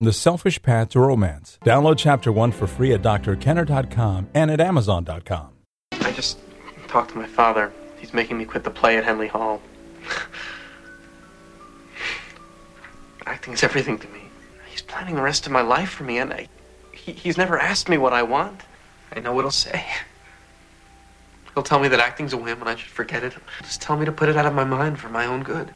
The Selfish Path to Romance. Download Chapter 1 for free at drkenner.com and at amazon.com. I just talked to my father. He's making me quit the play at Henley Hall. Acting is everything to me. He's planning the rest of my life for me, and I, he, he's never asked me what I want. I know what he'll say. He'll tell me that acting's a whim and I should forget it. Just tell me to put it out of my mind for my own good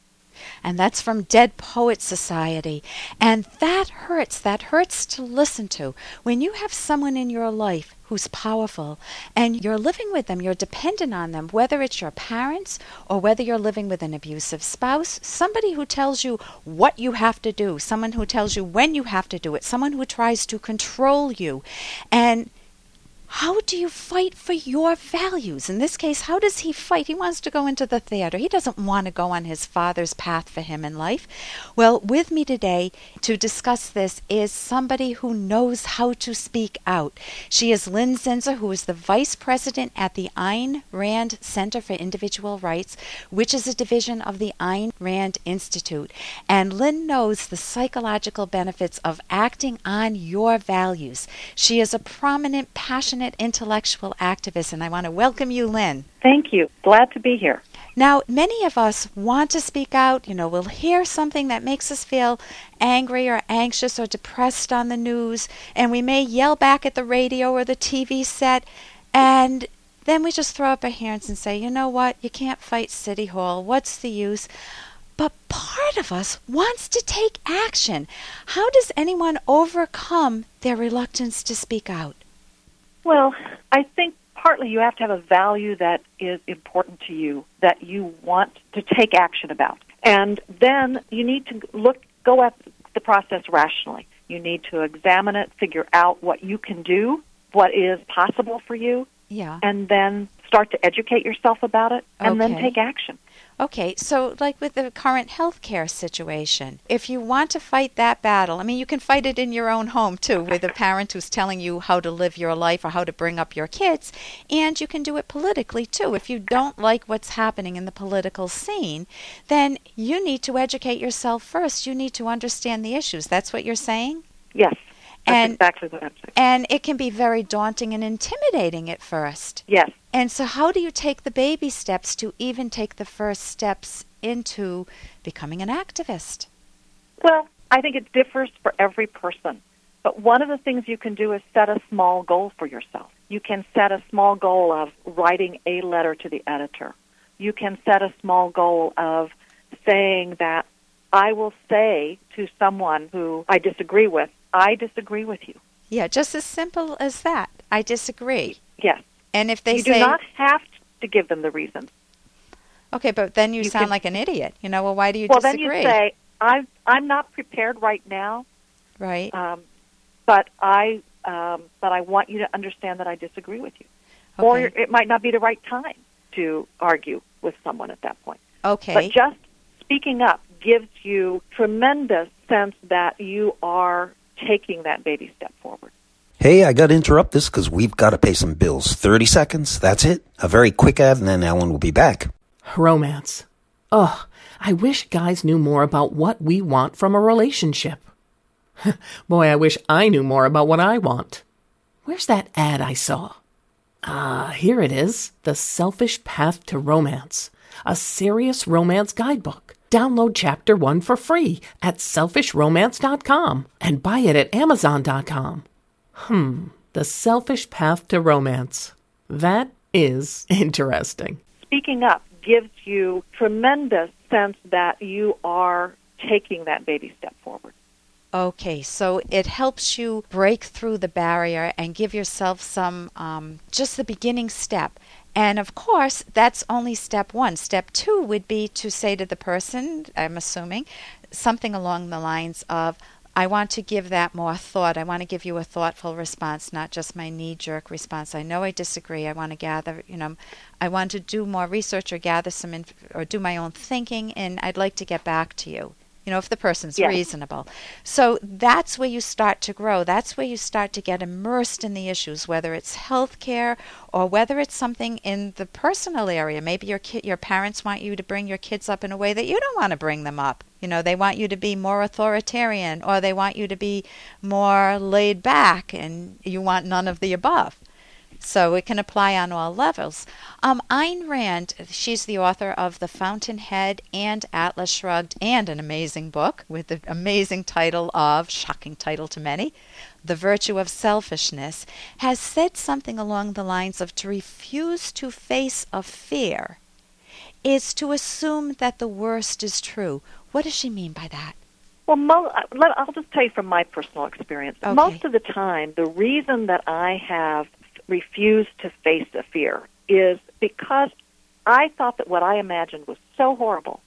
and that's from Dead Poets Society. And that hurts. That hurts to listen to. When you have someone in your life who's powerful and you're living with them, you're dependent on them, whether it's your parents or whether you're living with an abusive spouse, somebody who tells you what you have to do, someone who tells you when you have to do it, someone who tries to control you. And how do you fight for your values? In this case, how does he fight? He wants to go into the theater. He doesn't want to go on his father's path for him in life. Well, with me today to discuss this is somebody who knows how to speak out. She is Lin Zinser, who is the vice president at the Ayn Rand Center for Individual Rights, which is a division of the Ayn Rand Institute. And Lin knows the psychological benefits of acting on your values. She is a prominent, passionate, passionate intellectual activist, and I want to welcome you, Lin. Thank you. Glad to be here. Now, many of us want to speak out. You know, we'll hear something that makes us feel angry or anxious or depressed on the news, and we may yell back at the radio or the TV set, and then we just throw up our hands and say, you know what, you can't fight City Hall. What's the use? But part of us wants to take action. How does anyone overcome their reluctance to speak out? Well, I think partly you have to have a value that is important to you that you want to take action about. And then you need to look go at the process rationally. You need to examine it, figure out what you can do, what is possible for you, yeah. and then start to educate yourself about it and okay. then take action. Okay, so like with the current healthcare situation, if you want to fight that battle, I mean, you can fight it in your own home too, with a parent who's telling you how to live your life or how to bring up your kids, and you can do it politically too. If you don't like what's happening in the political scene, then you need to educate yourself first. You need to understand the issues. That's what you're saying? Yes. That's and, exactly what I'm saying. And it can be very daunting and intimidating at first. Yes. And so, how do you take the baby steps to even take the first steps into becoming an activist? Well, I think it differs for every person. But one of the things you can do is set a small goal for yourself. You can set a small goal of writing a letter to the editor. You can set a small goal of saying that I will say to someone who I disagree with, I disagree with you. Yeah, just as simple as that. I disagree. Yes. And if they you say You do not have to give them the reasons. Okay, but then you, you sound can, like an idiot. You know, well, why do you well, disagree? Well, then you say, "I'm I'm not prepared right now." Right. Um, but I um, but I want you to understand that I disagree with you. Okay. Or it might not be the right time to argue with someone at that point. Okay. But just speaking up gives you tremendous sense that you are taking that baby step forward. Hey, I got to interrupt this because we've got to pay some bills. 30 seconds, that's it. A very quick ad, and then Ellen will be back. Romance. Ugh, I wish guys knew more about what we want from a relationship. Boy, I wish I knew more about what I want. Where's that ad I saw? Ah, here it is The Selfish Path to Romance, a serious romance guidebook. Download chapter one for free at selfishromance.com and buy it at amazon.com. Hmm, the selfish path to romance. That is interesting. Speaking up gives you tremendous sense that you are taking that baby step forward. Okay, so it helps you break through the barrier and give yourself some, um, just the beginning step. And of course, that's only step one. Step two would be to say to the person, I'm assuming, something along the lines of, I want to give that more thought. I want to give you a thoughtful response, not just my knee jerk response. I know I disagree. I want to gather, you know, I want to do more research or gather some, inf- or do my own thinking, and I'd like to get back to you. You know, if the person's Yes. reasonable. So that's where you start to grow. That's where you start to get immersed in the issues, whether it's health care or whether it's something in the personal area. Maybe your ki- your parents want you to bring your kids up in a way that you don't want to bring them up. You know, they want you to be more authoritarian or they want you to be more laid back and you want none of the above. So it can apply on all levels. Um, Ayn Rand, she's the author of The Fountainhead and Atlas Shrugged, and an amazing book with the amazing title of, shocking title to many, The Virtue of Selfishness, has said something along the lines of to refuse to face a fear is to assume that the worst is true. What does she mean by that? Well, mo- uh, I'll just tell you from my personal experience. Okay. Most of the time, the reason that I have refused to face a fear is because I thought that what I imagined was so horrible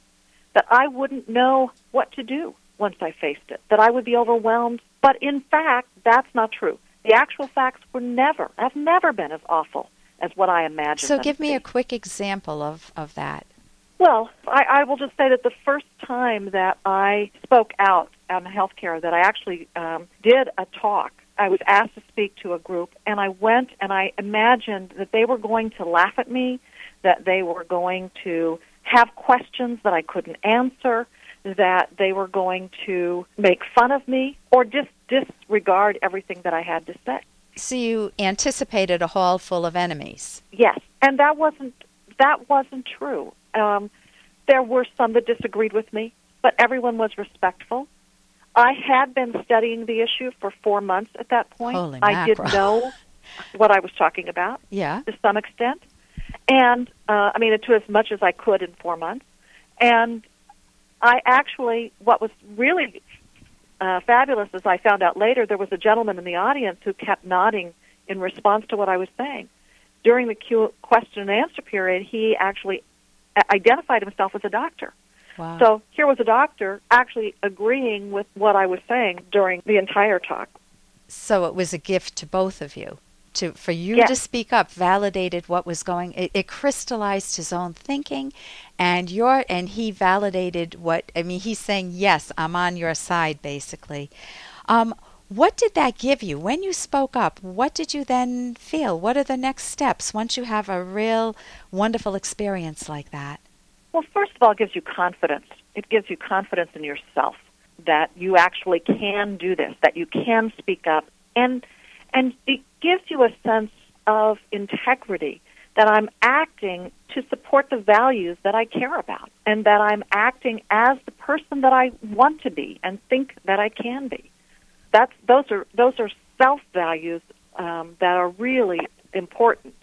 that I wouldn't know what to do once I faced it, that I would be overwhelmed. But in fact, that's not true. The actual facts were never, have never been as awful as what I imagined. So give me a quick example of, of that. Well, I, I will just say that the first time that I spoke out on healthcare, that I actually um, did a talk, I was asked to speak to a group, and I went and I imagined that they were going to laugh at me, that they were going to have questions that I couldn't answer, that they were going to make fun of me, or just disregard everything that I had to say. So you anticipated a hall full of enemies. Yes, and that wasn't that wasn't true. Um, there were some that disagreed with me, but everyone was respectful. I had been studying the issue for four months at that point. Holy I did know what I was talking about Yeah. to some extent, and uh, I mean to as much as I could in four months. And I actually, what was really uh, fabulous is I found out later there was a gentleman in the audience who kept nodding in response to what I was saying. During the Q- question and answer period, he actually identified himself as a doctor. Wow. So here was a doctor actually agreeing with what I was saying during the entire talk. So it was a gift to both of you. To for you Yes. to speak up validated what was going it, it crystallized his own thinking and your and he validated what I mean he's saying yes, I'm on your side basically. Um what did that give you when you spoke up? What did you then feel? What are the next steps once you have a real wonderful experience like that? Well, first of all, it gives you confidence. It gives you confidence in yourself that you actually can do this, that you can speak up, and and it gives you a sense of integrity that I'm acting to support the values that I care about, and that I'm acting as the person that I want to be and think that I can be. That's those are those are self values um, that are really important.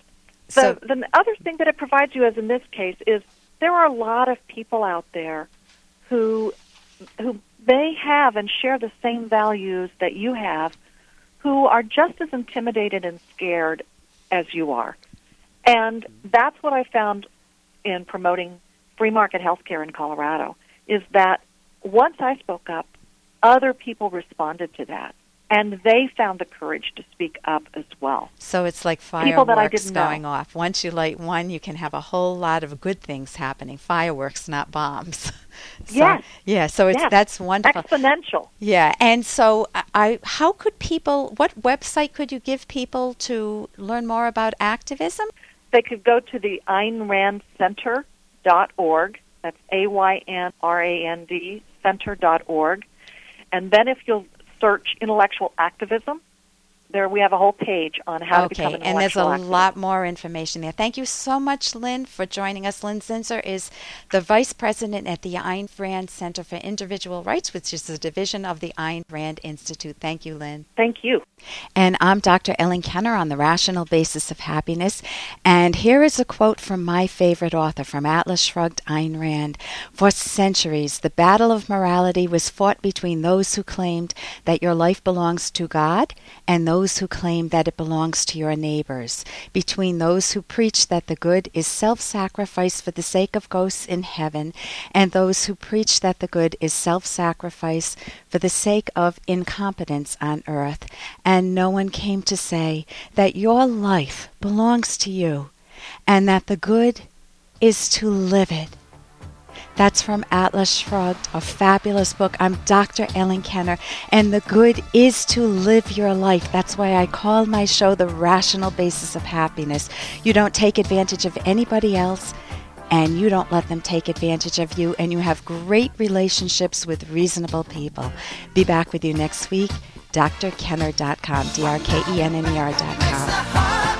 So The, the other thing that it provides you, as in this case, is there are a lot of people out there who who may have and share the same values that you have, who are just as intimidated and scared as you are, and that's what I found in promoting free market healthcare in Colorado. Is that once I spoke up, other people responded to that, and they found the courage to speak up as well. So it's like People that I fireworks didn't know. going off. Once you light one, you can have a whole lot of good things happening. Fireworks, not bombs. so, Yes. Yeah. So it's Yes. that's wonderful. Exponential. Yeah. And so I, I, how could people? What website could you give people to learn more about activism? they could go to the Ayn Rand Center.org. That's A Y N R A N D Center.org. And then if you'll search intellectual activism, there we have a whole page on how to become okay, an and there's a activist. lot more information there. Thank you so much, Lin, for joining us. Lin Zinser is the vice president at the Ayn Rand Center for Individual Rights, which is a division of the Ayn Rand Institute. Thank you, Lin. Thank you. And I'm Dr. Ellen Kenner on the rational basis of happiness. And here is a quote from my favorite author, from Atlas Shrugged, Ayn Rand. For centuries, the battle of morality was fought between those who claimed that your life belongs to God and those who claim that it belongs to your neighbors, between those who preach that the good is self sacrifice for the sake of ghosts in heaven, and those who preach that the good is self sacrifice for the sake of incompetence on earth. And no one came to say that your life belongs to you, and that the good is to live it That's from Atlas Shrugged, a fabulous book. I'm Dr. Ellen Kenner, and the good is to live your life. That's why I call my show The Rational Basis of Happiness. You don't take advantage of anybody else, and you don't let them take advantage of you, and you have great relationships with reasonable people. Be back with you next week. drkenner.com, D R K E N N E R.com.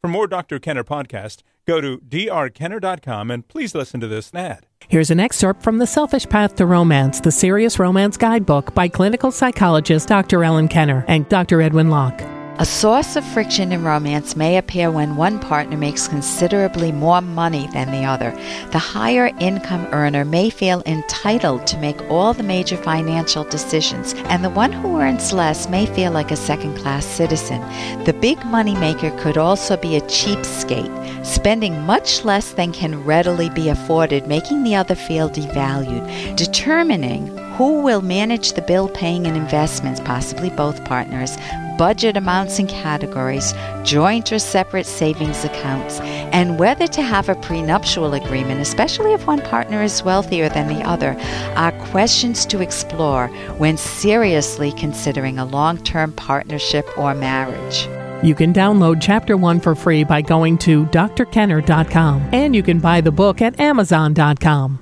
For more Dr. Kenner podcast, go to drkenner.com and please listen to this ad. Here's an excerpt from The Selfish Path to Romance, the Serious Romance Guidebook by clinical psychologist Dr. Ellen Kenner and Dr. Edwin Locke. A source of friction in romance may appear when one partner makes considerably more money than the other. The higher income earner may feel entitled to make all the major financial decisions, and the one who earns less may feel like a second class citizen. The big money maker could also be a cheapskate, spending much less than can readily be afforded, making the other feel devalued. Determining who will manage the bill paying and investments, possibly both partners, budget amounts and categories, joint or separate savings accounts, and whether to have a prenuptial agreement, especially if one partner is wealthier than the other, are questions to explore when seriously considering a long term partnership or marriage. You can download Chapter 1 for free by going to drkenner.com, and you can buy the book at amazon.com.